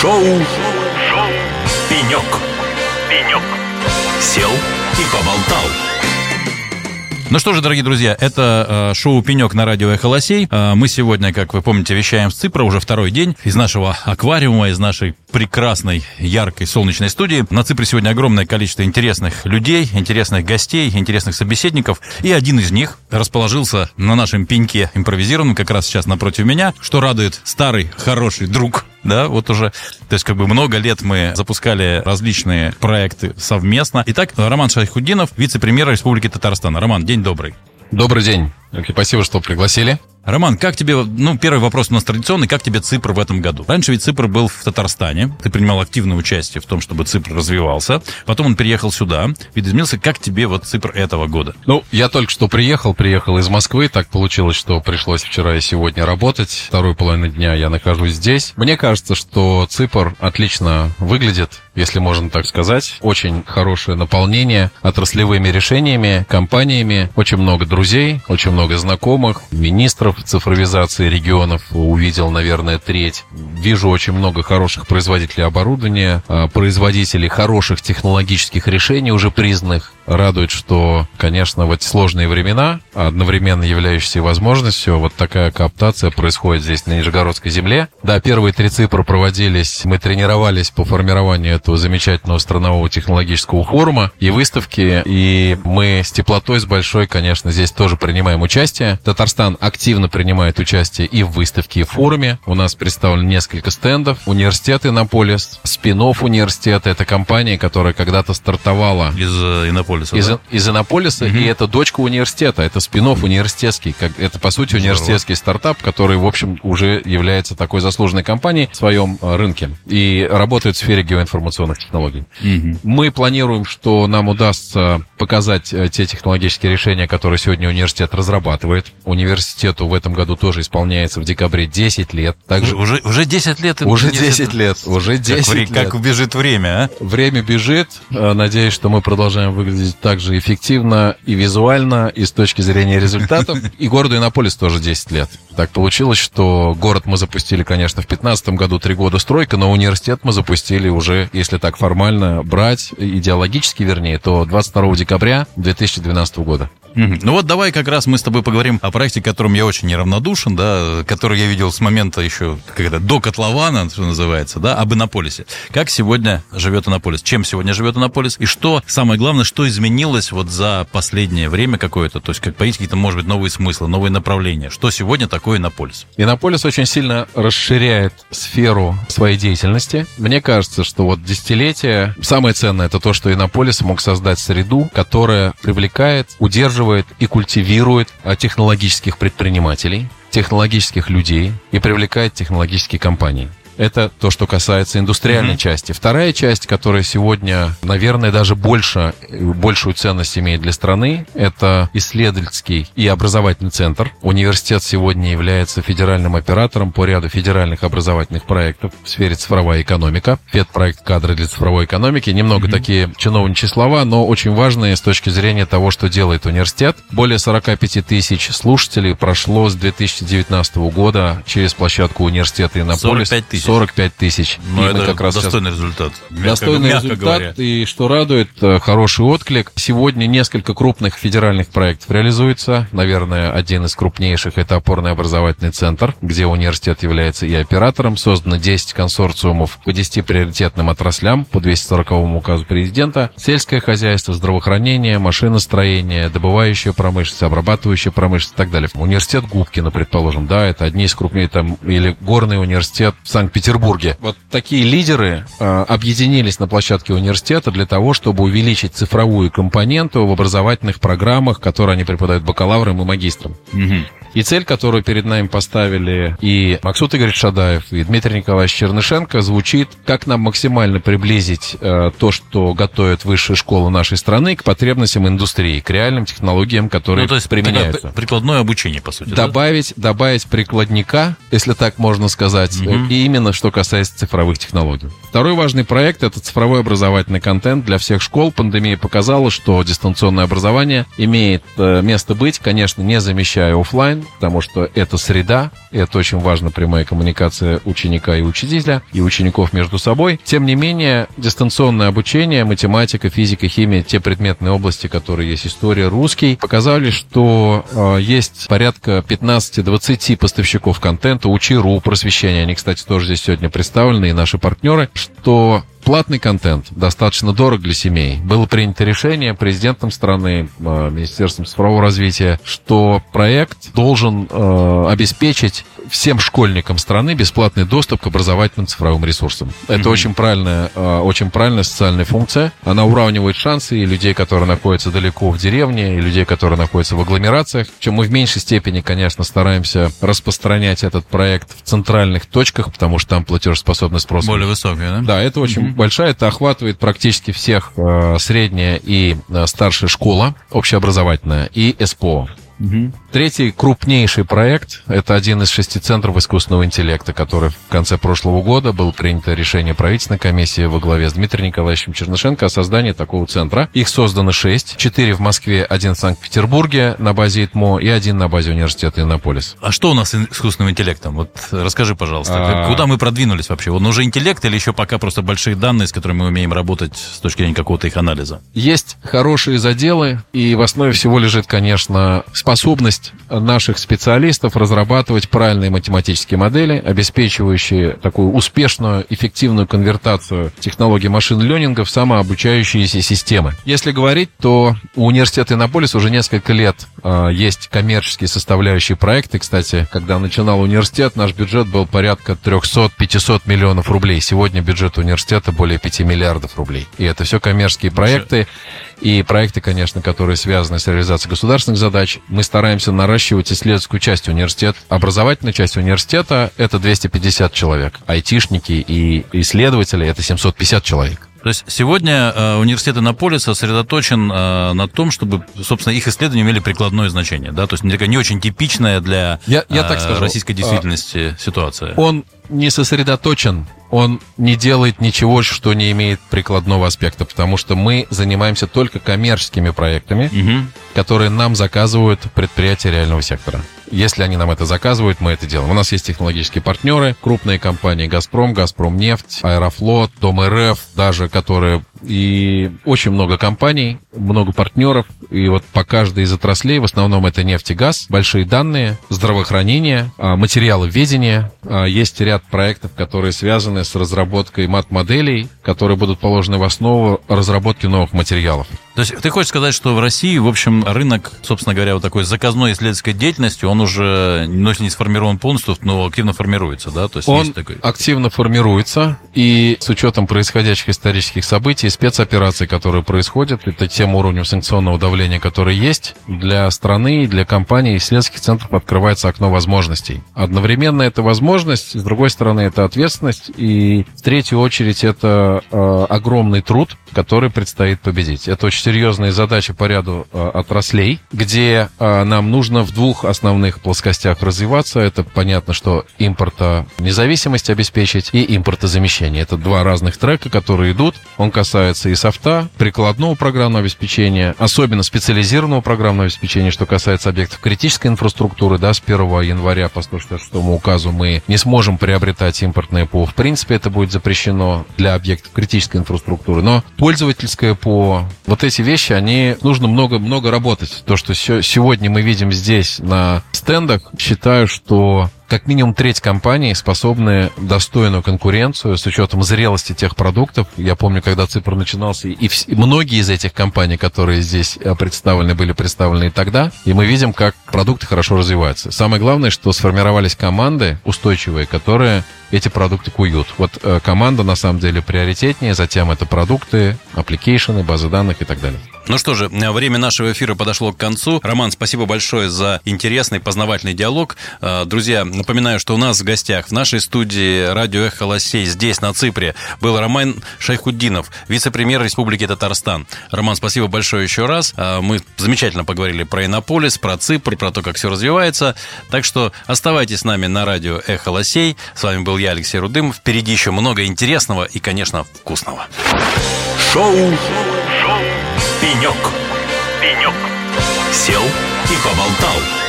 Шоу, Шоу. «Пенек». «Пенек». Сел и поболтал. Ну что же, дорогие друзья, это э, шоу «Пенек» на радио «Эхолосей». Э, мы сегодня, как вы помните, вещаем с Ципра уже второй день из нашего аквариума, из нашей прекрасной, яркой, солнечной студии. На Ципре сегодня огромное количество интересных людей, интересных гостей, интересных собеседников. И один из них расположился на нашем пеньке импровизированном, как раз сейчас напротив меня, что радует старый, хороший друг да, вот уже, то есть как бы много лет мы запускали различные проекты совместно. Итак, Роман Шайхуддинов, вице-премьер Республики Татарстан. Роман, день добрый. Добрый день. Спасибо, что пригласили. Роман, как тебе, ну, первый вопрос у нас традиционный, как тебе ЦИПР в этом году? Раньше ведь ЦИПР был в Татарстане, ты принимал активное участие в том, чтобы ЦИПР развивался, потом он переехал сюда, видоизменился, как тебе вот ЦИПР этого года? Ну, я только что приехал, приехал из Москвы, так получилось, что пришлось вчера и сегодня работать, вторую половину дня я нахожусь здесь. Мне кажется, что ЦИПР отлично выглядит, если можно так сказать, очень хорошее наполнение отраслевыми решениями, компаниями, очень много друзей, очень много знакомых, министров, цифровизации регионов увидел, наверное, треть. Вижу очень много хороших производителей оборудования, а, производителей хороших технологических решений, уже признанных. Радует, что, конечно, в эти сложные времена, одновременно являющиеся возможностью, вот такая кооптация происходит здесь, на Нижегородской земле. Да, первые три цифры проводились, мы тренировались по формированию этого замечательного странового технологического форума и выставки, и мы с теплотой, с большой, конечно, здесь тоже принимаем участие. Татарстан активно принимает участие и в выставке, и в форуме. У нас представлено несколько стендов. Университет Иннополис, спинов университета. Это компания, которая когда-то стартовала... Из э, Иннополиса, Из, да? из Иннополиса, угу. и это дочка университета. Это спинов университетский. Как, это, по сути, университетский стартап, который, в общем, уже является такой заслуженной компанией в своем э, рынке и работает в сфере геоинформационных технологий. Угу. Мы планируем, что нам удастся показать э, те технологические решения, которые сегодня университет разрабатывает. Университету в этом году тоже исполняется в декабре 10 лет. Также... Уже, уже 10 лет? Уже 10 лет. Уже 10 как, лет. Как бежит время, а? Время бежит. Э, надеюсь, что мы продолжаем выглядеть так же эффективно и визуально, и с точки зрения результатов. И городу Иннополис тоже 10 лет. Так получилось, что город мы запустили, конечно, в 2015 году, три года стройка, но университет мы запустили уже, если так формально брать, идеологически вернее, то 22 декабря 2012 года. Ну вот давай как раз мы с тобой поговорим о проекте, которым я очень неравнодушен, да, который я видел с момента еще когда до котлована, что называется, да, об Иннополисе. Как сегодня живет Иннополис? Чем сегодня живет Иннополис? И что, самое главное, что изменилось вот за последнее время какое-то? То есть как появились какие-то, может быть, новые смыслы, новые направления? Что сегодня такое Иннополис? Иннополис очень сильно расширяет сферу своей деятельности. Мне кажется, что вот десятилетие, самое ценное это то, что Иннополис мог создать среду, которая привлекает, удерживает поддерживает и культивирует а, технологических предпринимателей, технологических людей и привлекает технологические компании. Это то, что касается индустриальной mm-hmm. части. Вторая часть, которая сегодня, наверное, даже больше, большую ценность имеет для страны, это исследовательский и образовательный центр. Университет сегодня является федеральным оператором по ряду федеральных образовательных проектов в сфере цифровая экономика. Федпроект «Кадры для цифровой экономики». Немного mm-hmm. такие чиновничьи слова, но очень важные с точки зрения того, что делает университет. Более 45 тысяч слушателей прошло с 2019 года через площадку университета Иннополис. 45 тысяч. 45 тысяч. Но и это как раз достойный сейчас... результат. Достойный мягко результат. Говоря. И что радует, э, хороший отклик. Сегодня несколько крупных федеральных проектов реализуется. Наверное, один из крупнейших это опорный образовательный центр, где университет является и оператором. Создано 10 консорциумов по 10 приоритетным отраслям по 240 указу президента. Сельское хозяйство, здравоохранение, машиностроение, добывающая промышленность, обрабатывающая промышленность и так далее. Университет Губкина, предположим, да, это одни из крупнейших, там, или горный университет в Санкт Петербурге. Вот такие лидеры э, объединились на площадке университета для того, чтобы увеличить цифровую компоненту в образовательных программах, которые они преподают бакалаврам и магистрам. Угу. И цель, которую перед нами поставили и Максут Игоревич Шадаев, и Дмитрий Николаевич Чернышенко, звучит, как нам максимально приблизить э, то, что готовят высшие школы нашей страны, к потребностям индустрии, к реальным технологиям, которые ну, то есть применяются. Прикладное обучение, по сути. Добавить, да? добавить прикладника, если так можно сказать, угу. и именно что касается цифровых технологий. Второй важный проект – это цифровой образовательный контент для всех школ. Пандемия показала, что дистанционное образование имеет э, место быть, конечно, не замещая офлайн, потому что это среда, это очень важно, прямая коммуникация ученика и учителя, и учеников между собой. Тем не менее, дистанционное обучение, математика, физика, химия, те предметные области, которые есть. История, русский, показали, что э, есть порядка 15-20 поставщиков контента, Учи.ру, просвещение, они, кстати, тоже здесь сегодня представлены, и наши партнеры, что платный контент достаточно дорог для семей. Было принято решение президентом страны, э, Министерством цифрового развития, что проект должен э, обеспечить всем школьникам страны бесплатный доступ к образовательным цифровым ресурсам. Это mm-hmm. очень правильная, э, очень правильная социальная функция. Она уравнивает шансы и людей, которые находятся далеко в деревне, и людей, которые находятся в агломерациях. Чем мы в меньшей степени, конечно, стараемся распространять этот проект в центральных точках, потому что там платежеспособность просто... Более высокая, да? Да, это очень mm-hmm. Большая. Это охватывает практически всех э, средняя и э, старшая школа общеобразовательная и СПО. Угу. Третий крупнейший проект – это один из шести центров искусственного интеллекта, который в конце прошлого года был принято решение правительственной комиссии во главе с Дмитрием Николаевичем Чернышенко о создании такого центра. Их создано шесть. Четыре в Москве, один в Санкт-Петербурге на базе ИТМО и один на базе университета Иннополис. А что у нас с искусственным интеллектом? Вот расскажи, пожалуйста, а... куда мы продвинулись вообще? Он уже интеллект или еще пока просто большие данные, с которыми мы умеем работать с точки зрения какого-то их анализа? Есть хорошие заделы, и в основе всего лежит, конечно, способность наших специалистов разрабатывать правильные математические модели, обеспечивающие такую успешную, эффективную конвертацию технологий машин ленинга в самообучающиеся системы. Если говорить, то у университета Иннополис уже несколько лет есть коммерческие составляющие проекты. Кстати, когда начинал университет, наш бюджет был порядка 300-500 миллионов рублей. Сегодня бюджет университета более 5 миллиардов рублей. И это все коммерческие проекты. И проекты, конечно, которые связаны с реализацией государственных задач. Мы стараемся наращивать исследовательскую часть университета. Образовательная часть университета — это 250 человек. Айтишники и исследователи — это 750 человек. То есть сегодня э, университет Иннополис сосредоточен э, на том, чтобы, собственно, их исследования имели прикладное значение, да, то есть не, не очень типичная для я, я так э, скажу, российской действительности а, ситуация. Он не сосредоточен он не делает ничего, что не имеет прикладного аспекта, потому что мы занимаемся только коммерческими проектами, угу. которые нам заказывают предприятия реального сектора. Если они нам это заказывают, мы это делаем. У нас есть технологические партнеры, крупные компании «Газпром», «Газпром нефть», «Аэрофлот», «Дом РФ», даже которые и очень много компаний, много партнеров. И вот по каждой из отраслей, в основном это нефть и газ, большие данные, здравоохранение, а, материалы ведения. А, есть ряд проектов, которые связаны с разработкой мат-моделей, которые будут положены в основу разработки новых материалов. То есть ты хочешь сказать, что в России, в общем, рынок, собственно говоря, вот такой заказной исследовательской деятельности, он уже, ну, не сформирован полностью, но активно формируется, да? То есть он такой... активно формируется, и с учетом происходящих исторических событий, и спецопераций, которые происходят, это тем уровнем санкционного давления, который есть, для страны, для компаний и исследовательских центров открывается окно возможностей. Одновременно это возможность, с другой стороны это ответственность, и в третью очередь это э, огромный труд, который предстоит победить. Это очень серьезные задачи по ряду э, отраслей, где э, нам нужно в двух основных плоскостях развиваться. Это понятно, что импорта независимость обеспечить и импортозамещение. Это два разных трека, которые идут. Он касается касается и софта, прикладного программного обеспечения, особенно специализированного программного обеспечения, что касается объектов критической инфраструктуры, да, с 1 января по 166 указу мы не сможем приобретать импортное ПО. В принципе, это будет запрещено для объектов критической инфраструктуры. Но пользовательское ПО, вот эти вещи, они нужно много-много работать. То, что сегодня мы видим здесь на стендах, считаю, что как минимум треть компаний способны достойную конкуренцию с учетом зрелости тех продуктов. Я помню, когда Ципр начинался, и, вс- многие из этих компаний, которые здесь э, представлены, были представлены и тогда, и мы видим, как продукты хорошо развиваются. Самое главное, что сформировались команды устойчивые, которые эти продукты куют. Вот э, команда на самом деле приоритетнее, затем это продукты, application ы, базы данных и так далее. Ну что же, время нашего эфира подошло к концу. Роман, спасибо большое за интересный познавательный диалог. Э, друзья, напоминаю, что у нас в гостях в нашей студии радио «Эхо Лосей» здесь, на Ципре, был Роман Шайхутдинов, вице-премьер Республики Татарстан. Роман, спасибо большое еще раз. Э, мы замечательно поговорили про Иннополис, про Ципр, про то, как все развивается. Так что оставайтесь с нами на радио «Эхо Лосей». С вами был я, Алексей Рудым. Впереди еще много интересного и, конечно, вкусного. Шоу, Шоу. «Пенек». «Пенек». Сел и поболтал.